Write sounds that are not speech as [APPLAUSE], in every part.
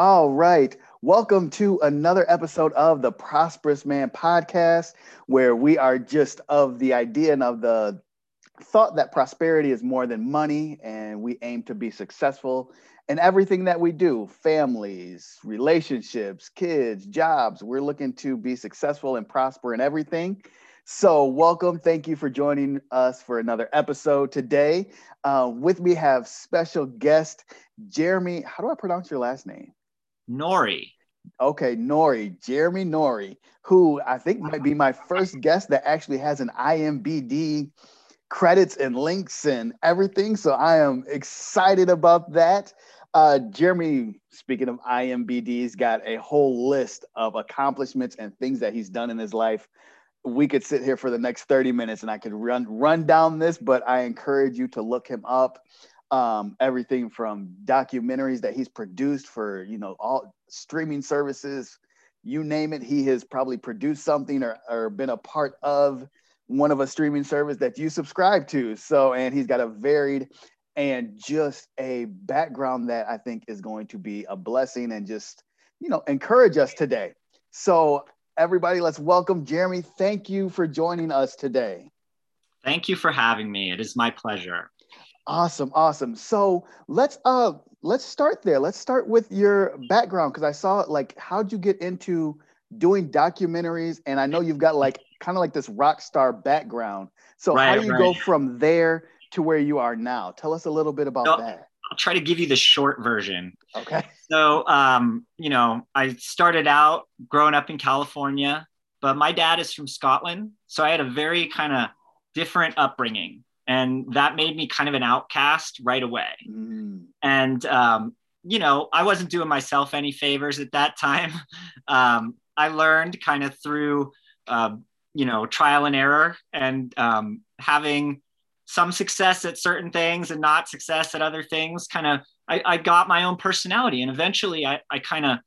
All right. Welcome to another episode of the Prosperous Man podcast, where we are just of the idea and of the thought that prosperity is more than money, and we aim to be successful in everything that we do families, relationships, kids, jobs. We're looking to be successful and prosper in everything. So, welcome. Thank you for joining us for another episode today. Uh, with me have special guest Jeremy. How do I pronounce your last name? Norrie. Okay, Norrie, Jeremy Norrie, who I think might be my first guest that actually has an IMBD credits and links and everything. So I am excited about that. Uh, Jeremy, speaking of IMBD's, got a whole list of accomplishments and things that he's done in his life. We could sit here for the next 30 minutes and I could run run down this, but I encourage you to look him up um, everything from documentaries that he's produced for you know all streaming services you name it he has probably produced something or, or been a part of one of a streaming service that you subscribe to. So and he's got a varied and just a background that i think is going to be a blessing and just you know encourage us today. So everybody let's welcome jeremy. Thank you for joining us today. Thank you for having me. It is my pleasure Awesome, awesome. So let's uh let's start there. Let's start with your background because I saw like how'd you get into doing documentaries? And I know you've got like kind of like this rock star background. So right, how do you right. go from there to where you are now? Tell us a little bit about so, that. I'll try to give you the short version. Okay. So um, you know, I started out growing up in California, but my dad is from Scotland. So I had a very kind of different upbringing and that made me kind of an outcast right away. Mm. and um, you know i wasn't doing myself any favors at that time. [LAUGHS] Um, i learned kind of through uh, you know trial and error and um, having some success at certain things and not success at other things kind of I, I, got my own personality. And eventually i, I kind of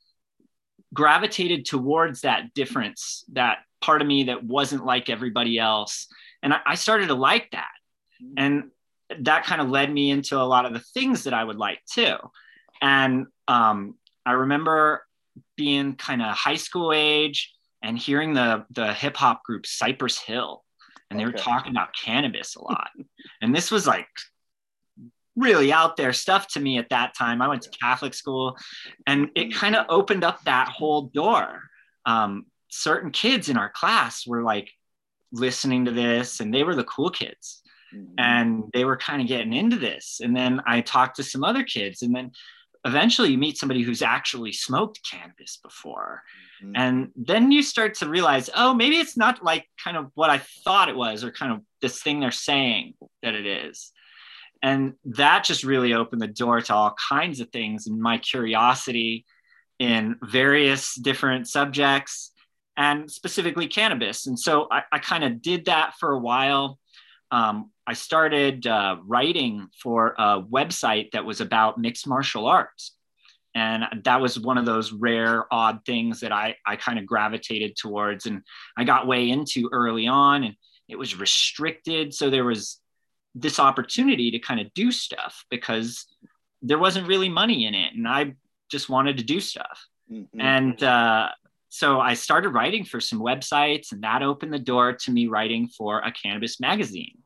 gravitated towards that difference that part of me that wasn't like everybody else. And I, I started to like that and that kind of led me into a lot of the things that I would like too. And um, I remember being kind of high school age and hearing the the hip hop group Cypress Hill, and they okay. were talking about cannabis a lot. [LAUGHS] and this was like really out there stuff to me at that time. I went to Catholic school, and it kind of opened up that whole door. Um, certain kids in our class were like listening to this, and they were the cool kids mm-hmm. and they were kind of getting into this. And then I talked to some other kids, and then eventually you meet somebody who's actually smoked cannabis before. Mm-hmm. And then you start to realize, oh, maybe it's not like kind of what I thought it was, or kind of this thing they're saying that it is. And that just really opened the door to all kinds of things and my curiosity in various different subjects and specifically cannabis. And so I, I kind of did that for a while. Um, I started uh, writing for a website that was about mixed martial arts. And that was one of those rare, odd things that I, I kind of gravitated towards. And I got way into early on, and it was restricted. So there was this opportunity to kind of do stuff because there wasn't really money in it. And I just wanted to do stuff. Mm-hmm. And uh, so I started writing for some websites, and that opened the door to me writing for a cannabis magazine.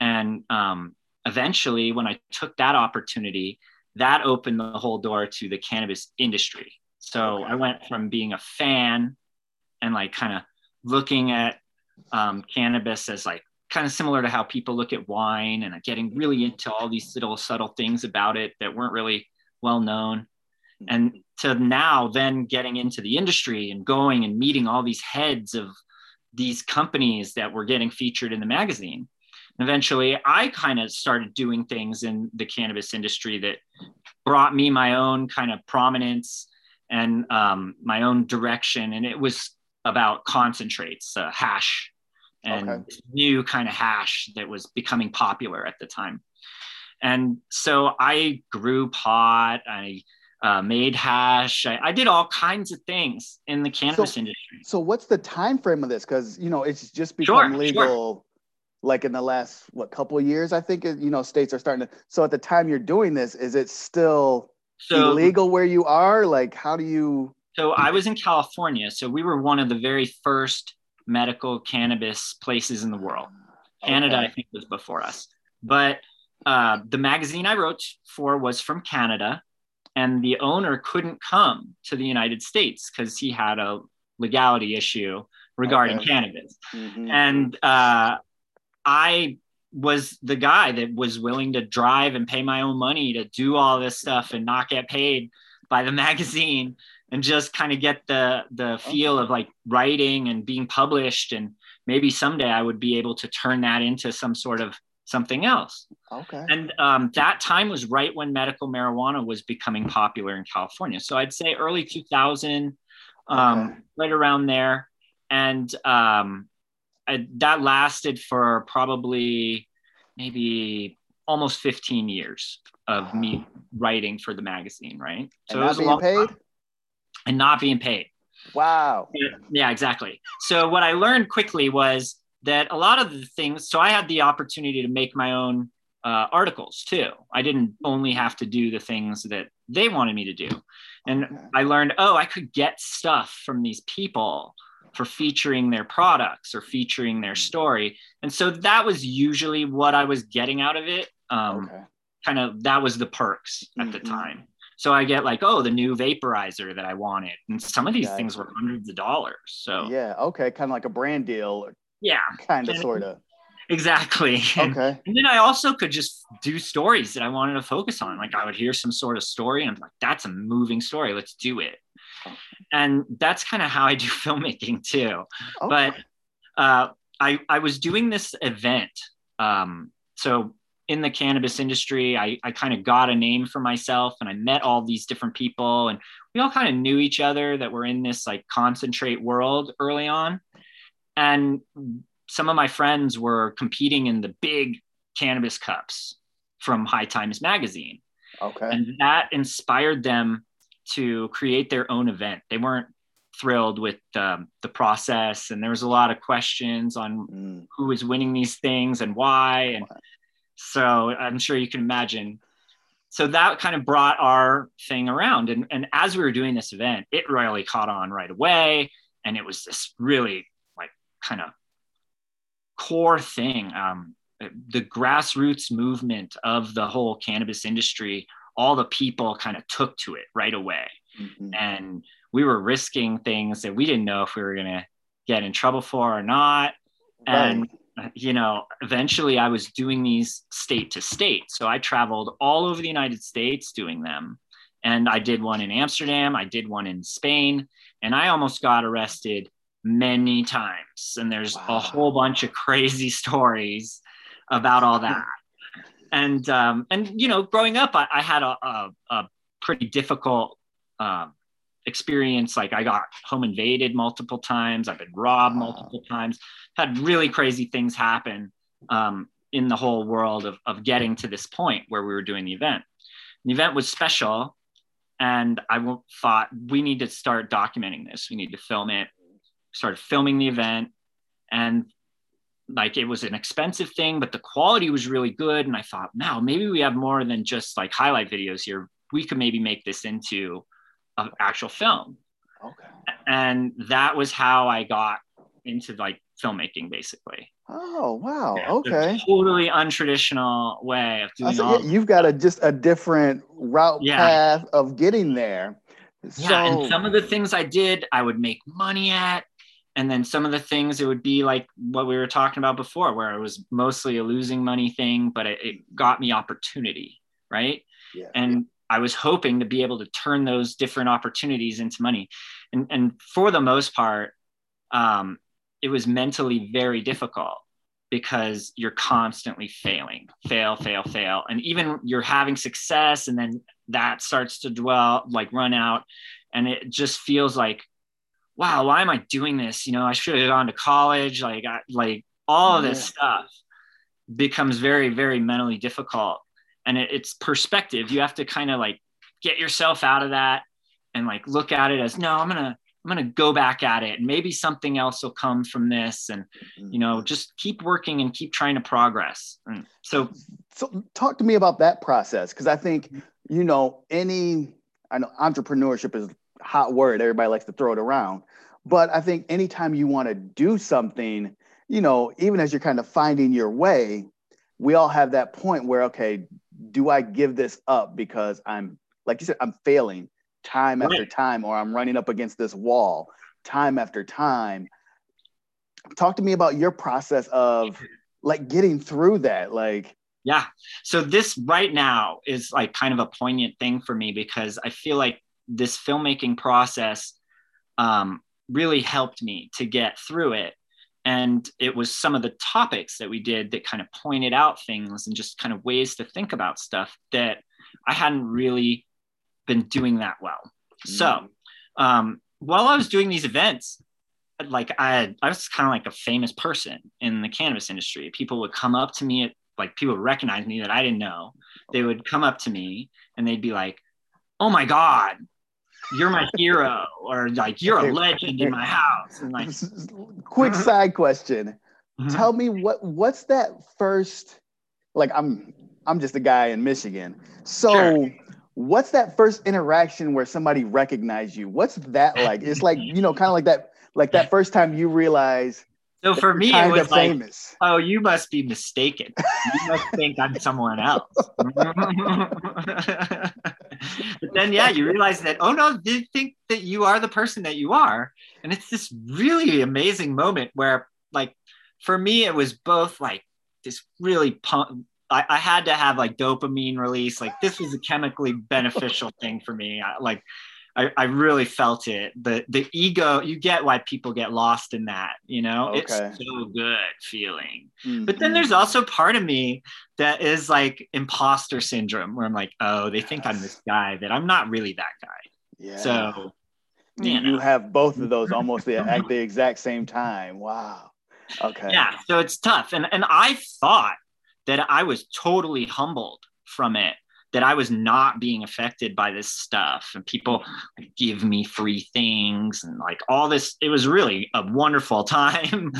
And um, eventually, when I took that opportunity, that opened the whole door to the cannabis industry. So okay. I went from being a fan and like kind of looking at um, cannabis as like kind of similar to how people look at wine and getting really into all these little subtle things about it that weren't really well known. And to now then getting into the industry and going and meeting all these heads of these companies that were getting featured in the magazine eventually i kind of started doing things in the cannabis industry that brought me my own kind of prominence and um, my own direction and it was about concentrates uh, hash and okay. new kind of hash that was becoming popular at the time. And so i grew pot i uh, made hash I, I, did all kinds of things in the cannabis so, industry. so what's the time frame of this? Because you know it's just become sure, legal sure like in the last what couple of years i think you know states are starting to so at the time you're doing this is it still so, illegal where you are? Like, how do you? So I was in California. So we were one of the very first medical cannabis places in the world. Canada, okay. I think, was before us. But uh, the magazine I wrote for was from Canada, and the owner couldn't come to the United States because he had a legality issue regarding okay. cannabis. Mm-hmm. And uh, I was the guy that was willing to drive and pay my own money to do all this stuff and not get paid by the [LAUGHS] magazine and just kind of get the the feel of like writing and being published and maybe someday I would be able to turn that into some sort of something else. Okay. And um, that time was right when medical marijuana was becoming popular in California. So I'd say early 2000, um, okay. right around there. And um, I, that lasted for probably maybe almost 15 years of me writing for the magazine, right? So and it was being paid? Time. And not being paid. Wow. Yeah, exactly. So what I learned quickly was that a lot of the things, so I had the opportunity to make my own uh, articles too. I didn't only have to do the things that they wanted me to do. And I learned, oh, I could get stuff from these people for featuring their products or featuring their story. And so that was usually what I was getting out of it. Um, okay. Kind of that was the perks at mm-hmm. the time. So I get like, oh, the new vaporizer that I wanted. And some of these things were hundreds of dollars. So yeah, okay, kind of like a brand deal yeah kind of sort of [LAUGHS] exactly okay and then i also could just do stories that i wanted to focus on like i would hear some sort of story and i'm like that's a moving story let's do it and that's kind of how i do [LAUGHS] filmmaking too okay. but uh, I, I was doing this event um, so in the cannabis industry i, I kind of got a name for myself and i met all these different people and we all kind of knew each other that were in this like concentrate world early on and some of my friends were competing in the big cannabis cups from High Times magazine. Okay. And that inspired them to create their own event. They weren't thrilled with um, the process, and there was a lot of questions on mm. who was winning these things and why. And so I'm sure you can imagine. So that kind of brought our thing around. And, and as we were doing this event, it really caught on right away. And it was this really like kind of core thing. Um, the grassroots movement of the whole cannabis industry, all the people kind of took to it right away. Mm-hmm. And we were risking things that we didn't know if we were going to get in trouble for or not. Right. And, you know, eventually I was doing these state to state. So I traveled all over the United States doing them. And I did one in Amsterdam, I did one in Spain, and I almost got arrested many times and there's wow. a whole bunch of [LAUGHS] crazy stories about all that and um, and you know growing up i, I had a, a, a, pretty difficult um, experience. Like i got home invaded multiple times. I've been robbed multiple times. Had really crazy things happen um, in the whole world of, of getting to this point where we were doing the event. The event was special and i thought we need to start documenting this. We need to film it. Started filming the event and like it was an expensive thing but the quality was really good. And i thought now maybe we have more than just like highlight videos here. We could maybe make this into an actual film. Okay. And that was how i got into like filmmaking basically. Oh wow. Yeah, okay. totally untraditional way of doing all you've got a just a different route yeah. path of getting there. Yeah so... and some of the things i did i would make money at and then some of the things it would be like what we were talking about before where it was mostly a losing money thing but it, it got me opportunity right? Yeah, and yeah. i was hoping to be able to turn those different opportunities into money. And, and for the most part um, it was mentally very difficult because you're constantly failing fail fail fail. And even you're having success and then that starts to dwell like run out. And it just feels like wow, why am I doing this? You know, I should have gone to college. Like, I, like all of this yeah. stuff becomes very, very mentally difficult. And it, it's perspective. You have to kind of like get yourself out of that and like look at it as no, I'm gonna I'm gonna go back at it, and maybe something else will come from this, and you know, mm-hmm. just keep working and keep trying to progress. And so, so talk to me about that process because I think you know, any I know entrepreneurship is hot word. Everybody likes to throw it around. But I think anytime you want to do something, you know, even as you're kind of finding your way, we all have that point where, okay, do I give this up because I'm, like you said, I'm failing time after time, or I'm running up against this wall time after time. Talk to me about your process of [LAUGHS] like getting through that. Like, yeah. So this right now is like kind of a poignant thing for me because I feel like this filmmaking process um, really helped me to get through it. And it was some of the topics that we did that kind of pointed out things and just kind of ways to think about stuff that I hadn't really been doing that well. Mm. So um, while I was doing these events, like I, I was kind of like a famous person in the cannabis industry. People would come up to me at like people recognize me that I didn't know. They would come up to me and they'd be like, "Oh my god, you're my hero," or like, "You're a legend in my house." And like, quick side question: mm-hmm. Tell me what what's that first? Like, I'm I'm just a guy in Michigan, so. Sure. What's that first interaction where somebody recognized you? What's that [LAUGHS] like? It's like, you know, kind of like that, like that first time you realize so for me, it was like, famous. oh, you must be mistaken. You must think I'm someone else. [LAUGHS] [LAUGHS] but then, yeah, you realize that, oh no, they think that you are the person that you are. And it's this really amazing moment where, like, for me, it was both like this really pump. I, I had to have like dopamine release. Like, this was a chemically beneficial thing for me. I, like, I, I really felt it. The the ego, you get why people get lost in that, you know? Okay. It's so good feeling. Mm-hmm. But then mm-hmm. there's also part of me that is like imposter syndrome where I'm like, oh, they think I'm this guy that I'm not really that guy. Yeah. So you, you, know. you have both of those almost at the [LAUGHS] exact same time. Wow. Okay. Yeah. So it's tough. And and I thought that I was totally humbled from it that I was not being affected by this stuff and people give me free things and like all this. It was really a wonderful [LAUGHS] time.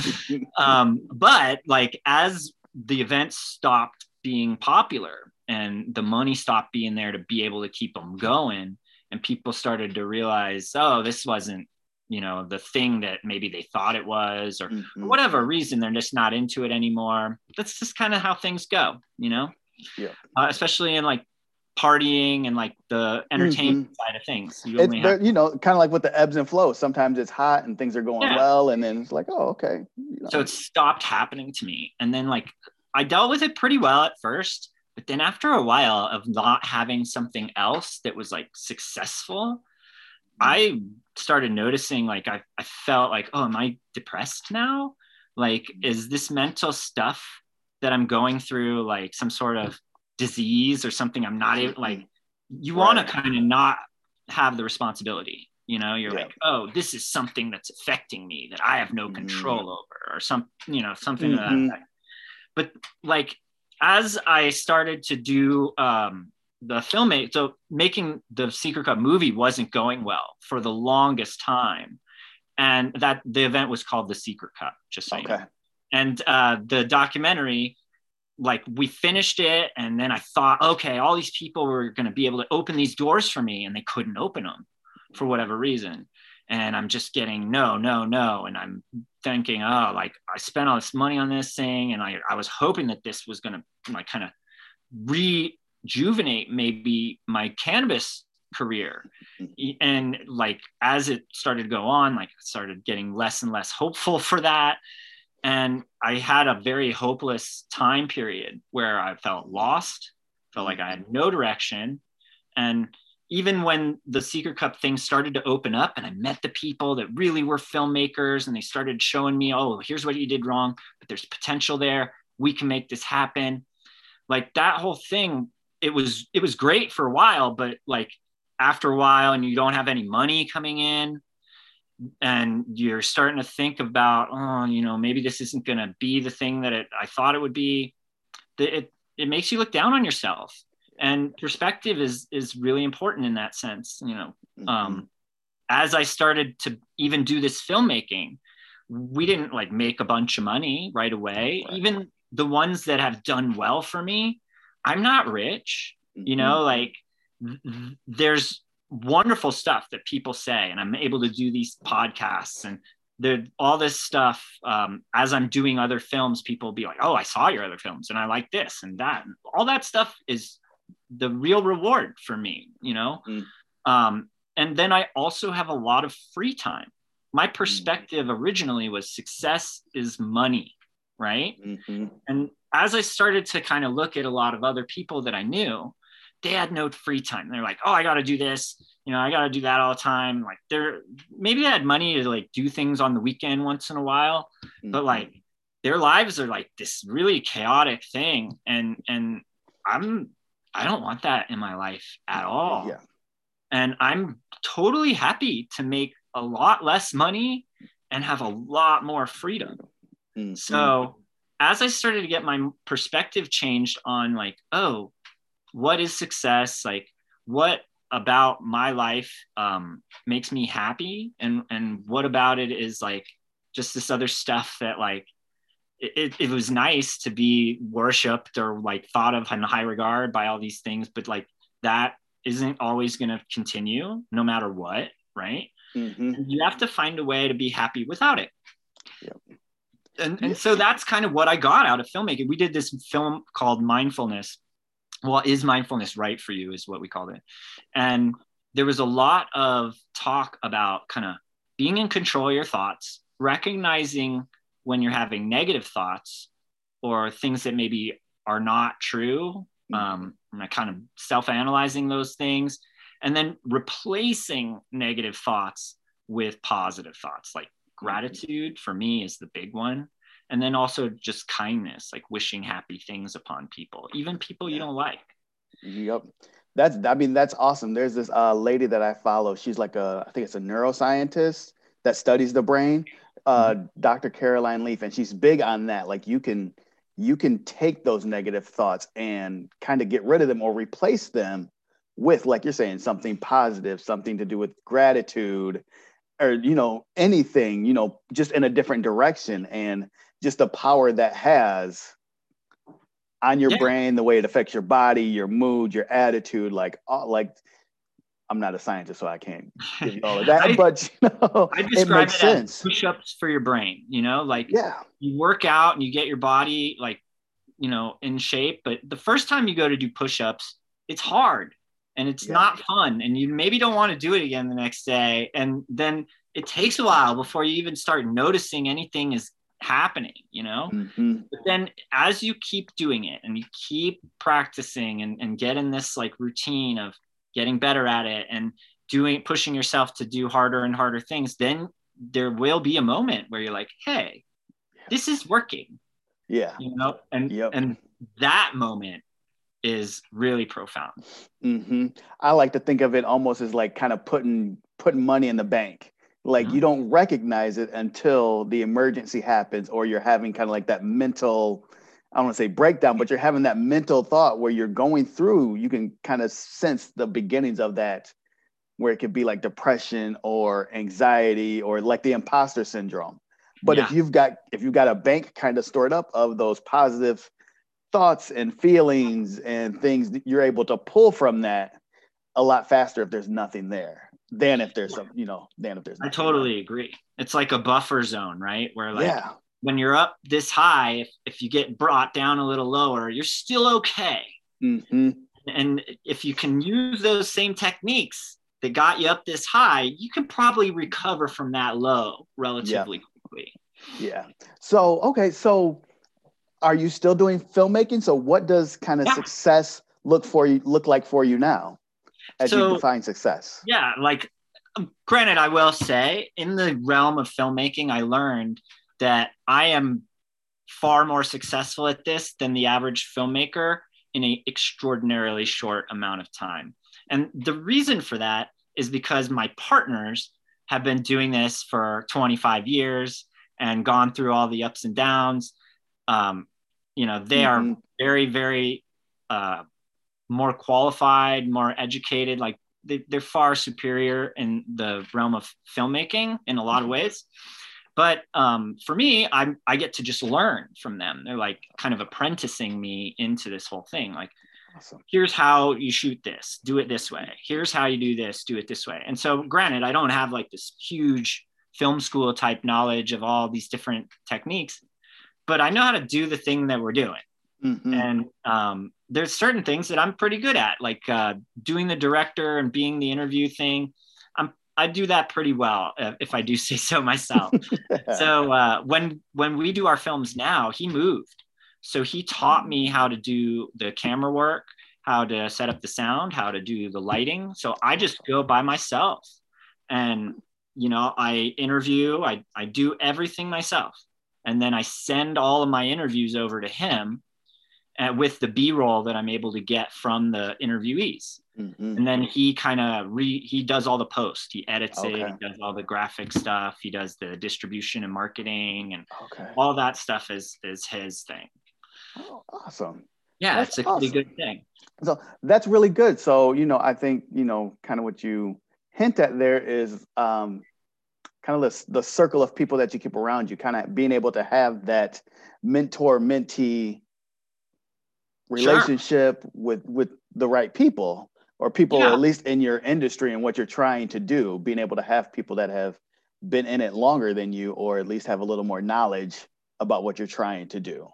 um, but like as the events stopped being popular and the money stopped being there to be able to keep them going, and people started to realize, oh, this wasn't you know the thing that maybe they thought it was or mm-hmm. whatever reason they're just not into it anymore that's just kind of how things go you know yeah. Uh, especially in like partying and like the entertainment mm-hmm. side of things. You, have- you know, kind of like with the ebbs and flows. Sometimes it's hot and things are going yeah. well, and then it's like, oh, okay. You know. So it stopped happening to me, and then like I dealt with it pretty well at first, but then after a while of not having something else that was like successful, I started noticing like I, I felt like, oh, am I depressed now? Like, is this mental stuff that I'm going through like some sort of disease or something i'm not even like you want to kind of not have the responsibility you know you're yeah. like oh this is something that's affecting me that i have no mm-hmm. control mm. over or some you know something mm-hmm. that but like as i started to do um the filmmaking so making the secret cup movie wasn't going well for the longest time and that the event was called the secret cup just so okay. you know. and uh, the documentary like we finished it and then i thought okay all these people were going to be able to open these doors for me and they couldn't open them for whatever reason. And i'm just getting no no no. And i'm thinking oh like i spent all this money on this thing and i, I was hoping that this was going to like kind of rejuvenate maybe my cannabis career. And like as it started to go on like I started getting less and less hopeful for that and I had a very hopeless time period where I felt lost, felt like I had no direction. And even when the Secret Cup thing started to open up and I met the people that really were filmmakers and they started showing me, oh, here's what you did wrong, but there's potential there. We can make this happen. Like that whole thing, it was it was great for a while, but like after a while and you don't have any money coming in, and you're starting to think about oh you know maybe this isn't going to be the thing that it, i thought it would be it, it makes you look down on yourself and perspective is is really important in that sense you know mm-hmm. um, as i started to even do this filmmaking we didn't like make a bunch of money right away right. even the ones that have done well for me i'm not rich mm-hmm. you know like th- there's wonderful stuff that people say, and I'm able to do these podcasts and the all this stuff um, as i'm doing other films people be like oh i saw your other films and i like this and that and all that stuff is the real reward for me you know mm. um, and then i also have a lot of free time my mm. perspective originally was success is money right mm-hmm. and as i started to kind of look at a lot of other people that i knew they had no free time they're like oh i got to do this you know, I got to do that all the time. Like they're maybe they had money to like do things on the weekend once in a while, mm-hmm. but like their lives are like this really chaotic thing. And, and I'm, I don't want that in my life at all. Yeah. And I'm totally happy to make a lot less money and have a lot more freedom. Mm-hmm. So as I started to get my perspective changed on like, oh, what is success? Like, what about my life um, makes me happy and and what about it is like just this other stuff that like it, it was nice to be worshiped or like thought of in high regard by all these things but like that isn't always going to continue no matter what right mm-hmm. you have to find a way to be happy without it yep. and, and so that's kind of what i got out of filmmaking we did this film called mindfulness well is mindfulness right for you is what we called it and there was a lot of talk about kind of being in control of your thoughts recognizing when you're having negative thoughts or things that maybe are not true mm-hmm. um, and kind of self-analyzing those things and then replacing negative thoughts with positive thoughts like mm-hmm. gratitude for me is the big one and then also just kindness like wishing happy things upon people even people you don't like. Yep that's i mean that's awesome. There's this uh, lady that i follow. She's like a i think it's a neuroscientist that studies the brain uh, mm-hmm. dr caroline leaf and she's big on that. Like you can you can take those negative thoughts and kind of get rid of them or replace them with like you're saying something positive something to do with gratitude or you know anything you know just in a different direction. And just the power that has on your yeah. brain, the way it affects your body, your mood, your attitude, like all like I'm not a scientist, so I can't give you all of [LAUGHS] that. I, but you know, I describe it, makes it sense. push-ups for your brain. You know, like yeah, you work out and you get your body like you know in shape. But the first time you go to do push-ups, it's hard and it's yeah. not fun, and you maybe don't want to do it again the next day. And then it takes a while before you even start noticing anything is happening, you know? Mm-hmm. But then as you keep doing it and you keep practicing and, and get in this like routine of getting better at it and doing pushing yourself to do harder and harder things, then there will be a moment where you're like, hey, this is working. Yeah. You know, and yep. and that moment is really profound. Mm-hmm. I like to think of it almost as like kind of putting putting money in the bank like mm-hmm. you don't recognize it until the emergency happens or you're having kind of like that mental i don't want to say breakdown but you're having that mental thought where you're going through you can kind of sense the beginnings of that where it could be like depression or anxiety or like the imposter syndrome but yeah. if you've got if you've got a bank kind of stored up of those positive thoughts and feelings and things that you're able to pull from that a lot faster if there's nothing there than if there's some, you know, than if there's. I totally agree. It's like a buffer zone, right? Where like yeah. when you're up this high, if, if you get brought down a little lower, you're still okay. Mm-hmm. And if you can use those same techniques that got you up this high, you can probably recover from that low relatively yeah. quickly. Yeah. So okay, so are you still doing filmmaking? So what does kind of yeah. success look for you look like for you now? As so, you define success? Yeah, like um, granted, I will say in the realm of filmmaking, I learned that I am far more successful at this than the average filmmaker in an extraordinarily short amount of time. And the reason for that is because my partners have been doing this for 25 years and gone through all the ups and downs. Um, you know, they mm-hmm. are very, very uh, more qualified, more educated. Like they, are far superior in the realm of filmmaking in a lot of ways. But um, for me, I I get to just learn from them. They're like kind of apprenticing me into this whole thing. Like awesome. here's how you shoot this, do it this way. Here's how you do this, do it this way. And so, granted, I don't have like this huge film school type knowledge of all these different techniques, but I know how to do the thing that we're doing. Mm-hmm. And um, there's certain things that I'm pretty good at, like uh, doing the director and being the interview thing. I'm I do that pretty well, uh, if I do [LAUGHS] say so myself. [LAUGHS] so uh, when when we do our films now, he moved, so he taught me how to do the camera work, how to set up the sound, how to do the lighting. So I just go by myself, and you know I interview, I I do everything myself, and then I send all of my interviews over to him uh, with the b-roll that i'm able to get from the interviewees mm-hmm. and then he kind of re he does all the post he edits okay. it he does all the graphic stuff he does the distribution and marketing and okay. all that stuff is is his thing oh, awesome yeah that's it's a awesome. pretty good thing so that's really good so you know i think you know kind of what you hint at there is um kind of the, the circle of people that you keep around you kind of being able to have that mentor mentee relationship sure. with with the right people or people yeah. at least in your industry and what you're trying to do being able to have people that have been in it longer than you or at least have a little more knowledge about what you're trying to do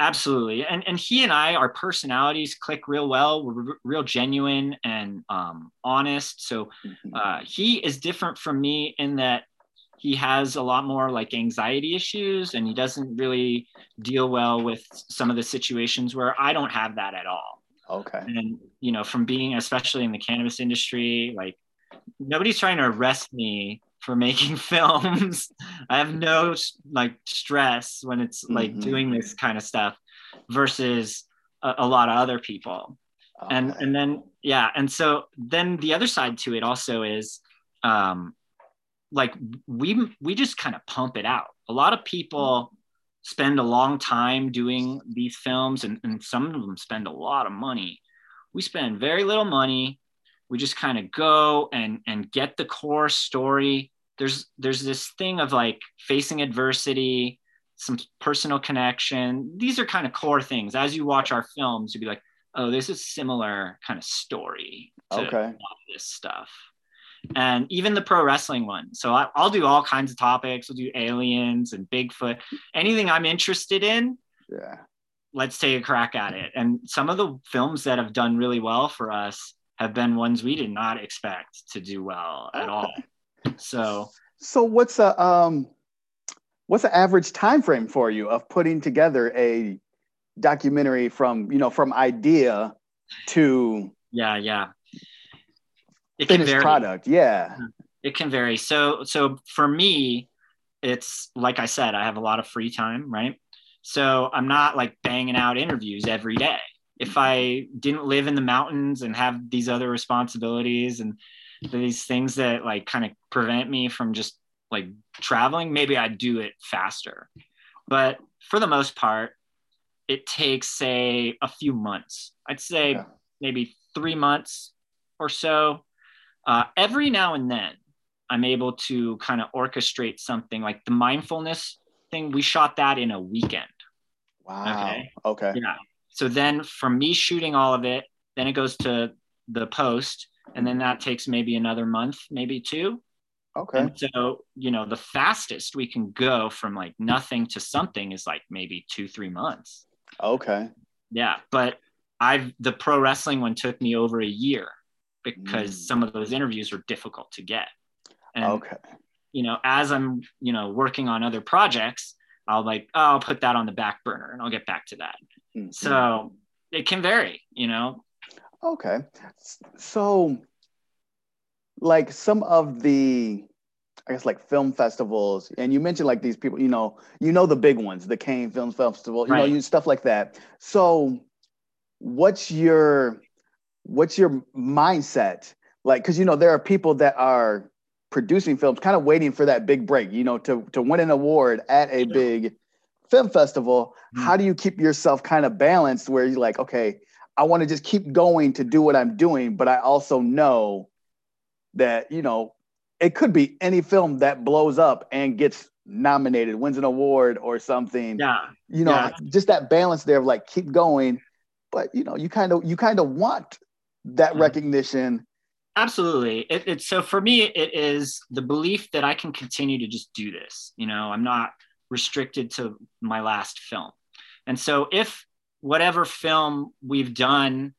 absolutely and and he and i our personalities click real well we're r- real genuine and um, honest so mm-hmm. uh, he is different from me in that he has a lot more like anxiety issues and he doesn't really deal well with some of the situations where I don't have that at all. Okay. And you know, from being especially in the cannabis industry, like nobody's trying to arrest me for [LAUGHS] making films. [LAUGHS] I have no like stress when it's like mm-hmm. doing this kind of stuff versus a, a lot of other people. Okay. And and then yeah, and so then the other side to it also is um like we we just kind of pump it out. A lot of people mm. spend a long time doing these films and, and some of them spend a lot of money. We spend very little money. We just kind of go and and get the core story. There's there's this thing of like facing adversity, some personal connection. These are kind of core things. As you watch our films, you'd be like, oh, this is similar kind of story to okay. this stuff and even the pro wrestling one. So I, will do all kinds of topics. We'll do aliens and Bigfoot, anything I'm interested in. Yeah. Let's take a crack at it. And some of the films that have done really well for us have been ones we did not expect to do well at all. So. So what's a um, what's the average time frame for you of putting together a documentary from you know from idea to yeah yeah it can vary. product. Yeah. It can vary. So so for me, it's like I said, I have a lot of free time, right? So I'm not like banging out interviews every day. If I didn't live in the mountains and have these other responsibilities and these things that like kind of prevent me from just like traveling, maybe I'd do it faster. But for the most part, it takes say a few months. I'd say yeah. maybe three months or so uh, every now and then, I'm able to kind of orchestrate something like the mindfulness thing. We shot that in a weekend. Wow. Okay. Okay. Yeah. So then from me shooting all of it, then it goes to the post, and then that takes maybe another month, maybe two. Okay. And so, you know, the fastest we can go from like nothing to something is like maybe two, three months. Okay. Yeah. But I've, the pro wrestling one took me over a year because mm. some of those interviews are difficult to get. And, okay. You know, as I'm, you know, working on other projects, I'll like, oh, I'll put that on the back burner and I'll get back to that. Mm-hmm. So it can vary, you know. Okay. So like some of the I guess like film festivals, and you mentioned like these people, you know, you know the big ones, the Cannes Film Festival, you right. know, you stuff like that. So, what's your what's your mindset? Like because you know there are people that are producing films kind of waiting for that big break you know to to win an award at a big film festival. Mm-hmm. how do you keep yourself kind of balanced where you're like okay i want to just keep going to do what i'm doing but i also know that you know it could be any film that blows up and gets nominated wins an award or something. Yeah. You know yeah. just that balance there of like keep going. But you know, you kind of you kind of want that mm-hmm. recognition. Absolutely. It, it's so for me, it is the belief that I can continue to just do this. You know, I'm not restricted to my last film. And so if whatever film we've done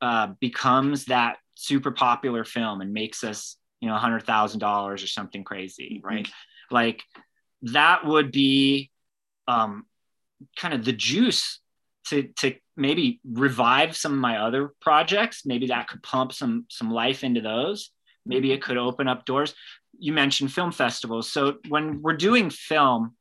uh, becomes that super popular film and makes us, you know, a hundred thousand dollars or something crazy, mm-hmm. right? Like that would be um, kind of the juice to to maybe revive some of my other projects. Maybe that could pump some some life into those. Maybe it could open up doors. You mentioned film festivals. So when we're doing film,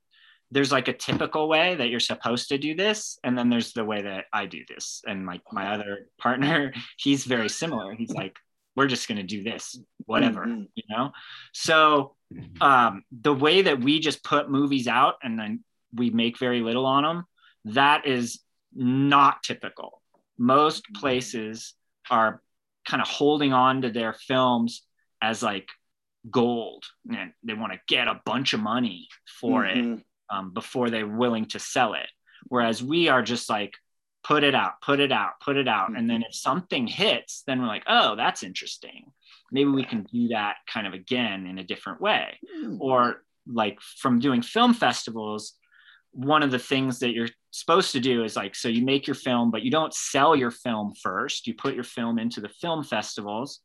there's like a typical way that you're supposed to do this, and then there's the way that I do this. And my my other partner, [LAUGHS] he's very similar. He's like, we're just going to do this, whatever, mm-hmm. you know. So um, the way that we just put movies out and then we make very little on them, that is not typical. Most places are kind of holding on to their films as like gold and they want to get a bunch of money for mm-hmm. it um, before they're willing to sell it. Whereas we are just like, put it out, put it out, put it out. Mm-hmm. And then mm-hmm. if something hits, then we're like, oh, that's interesting. Maybe we can do that kind of again in a different way. Mm-hmm. Or like from doing film festivals, one of the things that you're supposed to do is like so you make your film but you don't sell your film first. You put your film into the film festivals.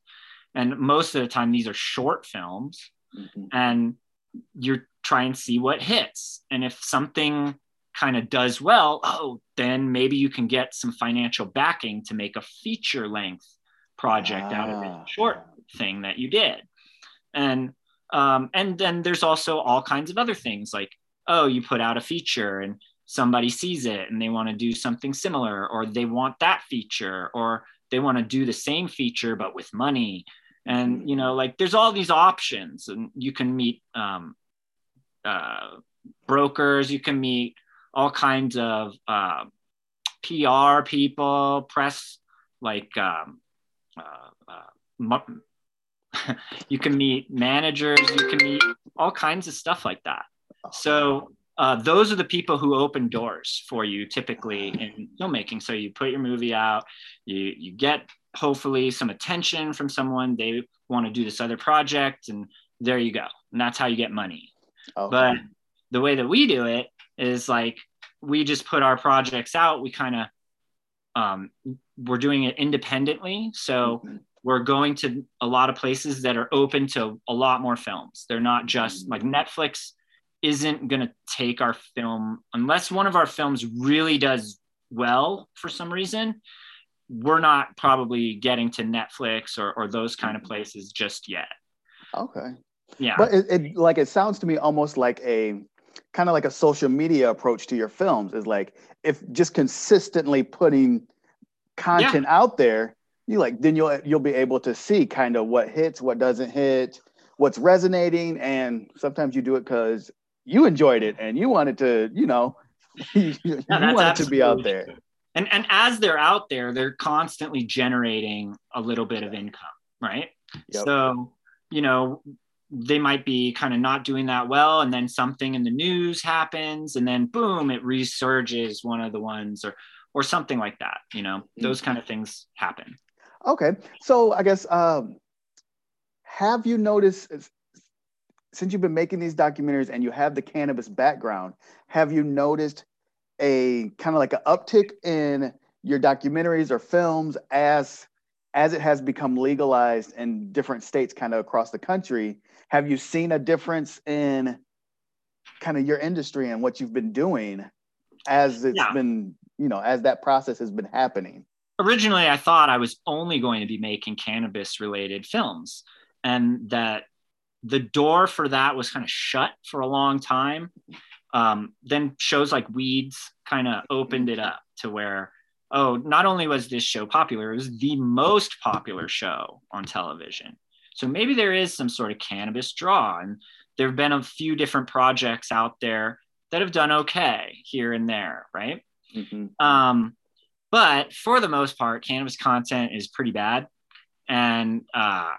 And most of the time these are short films. Mm-hmm. and you're trying to see what hits. And if something kind of does well oh then maybe you can get some financial backing to make a feature length project ah. out of a short thing that you did. And um, and then there's also all kinds of other things like oh, you put out a feature and somebody sees it and they want to do something similar, or they want that feature, or they want to do the same feature but with money. And you know, like there's all these options, and you can meet um, uh, brokers, you can meet all kinds of uh, PR people, press, like um, uh, uh [LAUGHS] you can meet managers, you can meet all kinds of stuff like that. So uh, those are the people who open doors for you typically in filmmaking. So you put your movie out, you you get hopefully some attention from someone. They want to do this other project, and there you go. And that's how you get money. Okay. But the way that we do it is like we just put our projects out. We kind of um, we're doing it independently. So mm-hmm. we're going to a lot of places that are open to a lot more films. They're not just like Netflix isn't going to take our film unless one of our films really does well for some reason we're not probably getting to netflix or, or those kind of places just yet. Okay. Yeah. But it, it like it sounds to me almost like a kind of like a social media approach to your films is like if just consistently putting content yeah. out there you like then you'll you'll be able to see kind of what hits what doesn't hit what's resonating and sometimes you do it because you enjoyed it and you wanted to, you know, [LAUGHS] you, you wanted to be out there. And and as they're out there, they're constantly generating a little bit of income, right? Yep. So, you know, they might be kind of not doing that well and then something in the news happens and then boom it resurges one of the ones or or something like that you know those mm-hmm. kind of things happen okay so i guess um have you noticed since you've been making these documentaries and you have the cannabis background, have you noticed a kind of like an uptick in your documentaries or films as as it has become legalized in different states kind of across the country? Have you seen a difference in kind of your industry and what you've been doing as it's yeah. been, you know, as that process has been happening? Originally, I thought I was only going to be making cannabis related films and that the door for that was kind of shut for a long time. Um, then shows like Weeds kind of opened it up to where, oh, not only was this show popular, it was the most popular show on television. So maybe there is some sort of cannabis draw. And there have been a few different projects out there that have done okay here and there, right? Mm-hmm. Um, but for the most part, cannabis content is pretty bad. And uh,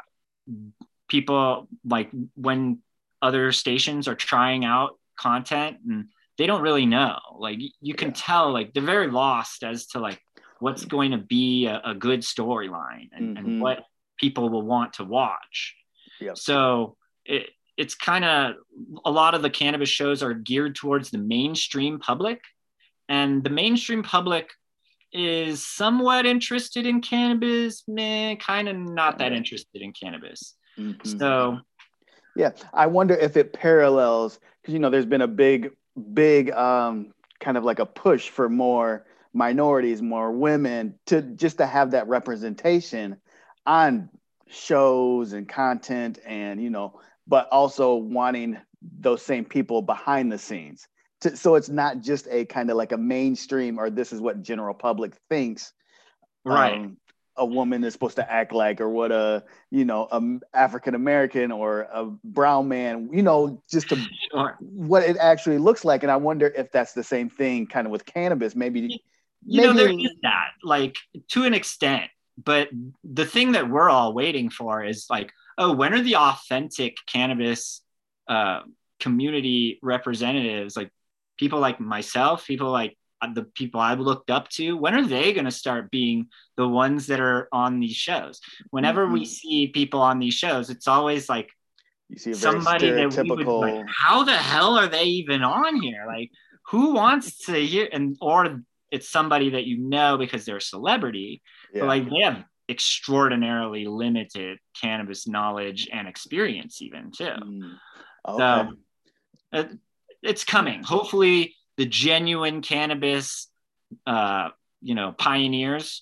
people like when other stations are trying out content and they don't really know like you can yeah. tell like they're very lost as to like what's going to be a, a good storyline and, Mhm. and what people will want to watch. Yep. So it, it's kind of a lot of the cannabis shows are geared towards the mainstream public, and the mainstream public is somewhat interested in cannabis, meh, kind of not that interested in cannabis. Mhm. So Yeah, I wonder if it parallels because you know there's been a big, big um, kind of like a push for more minorities, more women to just to have that representation on shows and content, and you know, but also wanting those same people behind the scenes. To, so it's not just a kind of like a mainstream or this is what general public thinks right. um, a woman is supposed to act like or what a you know a african american or a brown man you know just to Sure. what it actually looks like. And i wonder if that's the same thing kind of with cannabis. Maybe you know there is that like to an extent. But the thing that we're all waiting for is like oh when are the authentic cannabis uh, community representatives like people like myself people like the people i've looked up to when are they going to start being the ones that are on these shows whenever we Mhm. see people on these shows it's always like you see a somebody that we would like, how the hell are they even on here? Like, who wants to hear? And or it's somebody that you know because they're a celebrity, yeah. but like they have extraordinarily limited cannabis knowledge and experience, even too. Mm. okay. So it, it's coming. Hopefully, the genuine cannabis, uh, you know, pioneers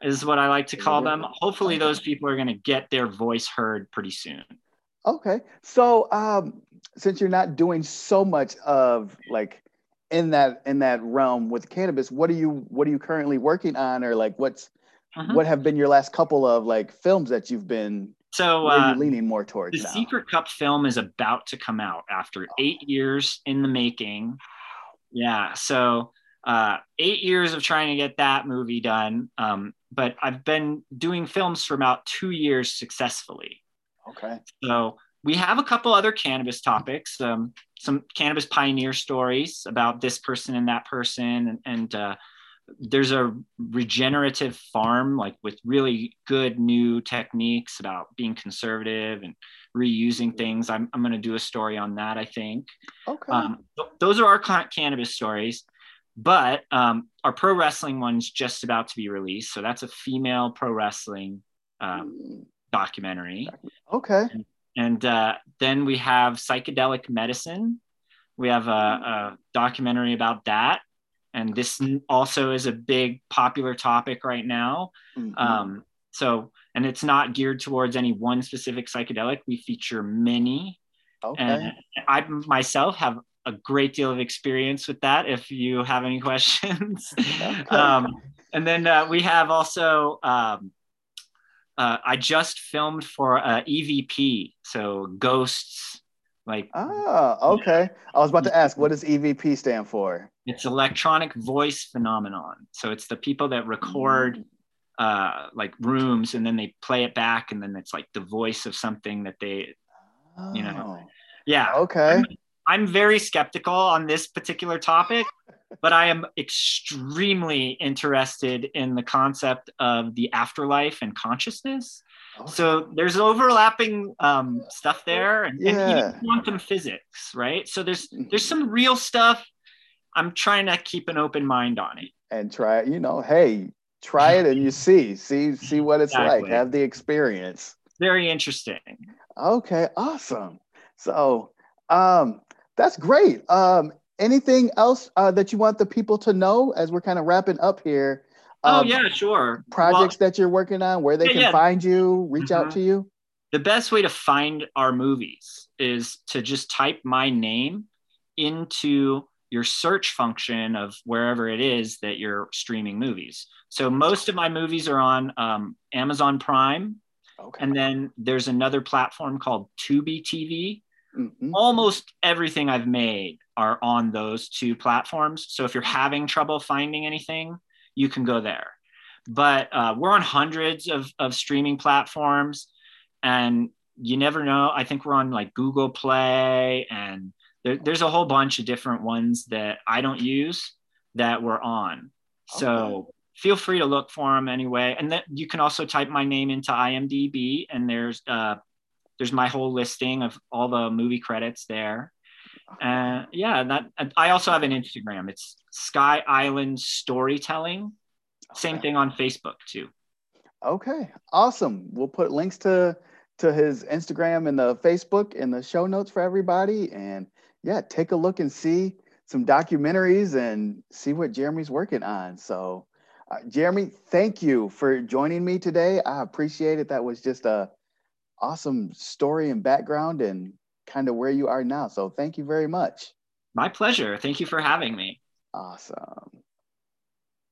is what I like to call them. Hopefully, those people are going to get their voice heard pretty soon. Okay. So um since you're not doing so much of like in that in that realm with cannabis, what are you what are you currently working on or like what's Mhm. what have been your last couple of like films that you've been So, uh, you leaning more towards The now? Secret Cup film is about to come out after eight years in the making. Yeah, so uh, eight years of trying to get that movie done. Um, but I've been doing films for about two years successfully. Okay. So we have a couple other cannabis topics, um, some cannabis pioneer stories about this person and that person, and, and uh, there's a regenerative farm like with really good new techniques about being conservative and reusing things. I'm, I'm going to do a story on that, I think. Okay. Um, th- those are our ca- cannabis stories. But um, our pro wrestling one's just about to be released. So that's a female pro wrestling um, documentary. okay. And uh, then we have psychedelic medicine. We have a, a documentary about that. And this also is a big popular topic right now. Mhm. Um, so, and it's not geared towards any one specific psychedelic. We feature many. okay. And I myself have a great deal of experience with that. If you have any [LAUGHS] questions, Okay. um, and then uh, we have also. Um, uh, I just filmed for uh, EVP, so ghosts. Like Ah, okay. I was about to ask, what does EVP stand for? it's electronic voice phenomenon. So it's the people that record uh, like rooms and then they play it back, and then it's like the voice of something that they. you know, Yeah, Oh, okay. I'm very skeptical on this particular topic, [LAUGHS] but I am extremely interested in the concept of the afterlife and consciousness. So there's overlapping um, stuff there, and, and Yeah. even quantum physics, right? So there's there's some real stuff. I'm trying to keep an open mind on it. and try you know, hey, try it and you see, see, see what it's like. Have the experience. Very interesting. Okay, awesome. So um that's great. Um anything else uh, that you want the people to know as we're kind of wrapping up here? Oh Um, yeah, sure. projects that you're working on where they Yeah, can yeah. find you, reach out Mhm. to you. the best way to find our movies is to just type my name into your search function of wherever it is that you're streaming movies. So most of my movies are on um, Amazon Prime, Okay. and then there's another platform called Tubi TV. Mhm. Almost everything I've made are on those two platforms. So if you're having trouble finding anything, you can go there. But uh, we're on hundreds of, of streaming platforms, and you never know. I think we're on like Google Play, and there, there's a whole bunch of different ones that I don't use that we're on. So feel free to look for them anyway. And then you can also type my name into IMDb, and there's uh, there's my whole listing of all the movie credits there. And uh, yeah, that I also have an Instagram. It's Sky Island Storytelling. Same thing on Facebook too. Okay, awesome. We'll put links to to his Instagram and the Facebook in the show notes for everybody. And yeah, take a look and see some documentaries and see what Jeremy's working on. So, uh, Jeremy, thank you for joining me today. I appreciate it. That was just a awesome story and background and kind of where you are now. So, thank you very much. My pleasure. Thank you for having me. Awesome.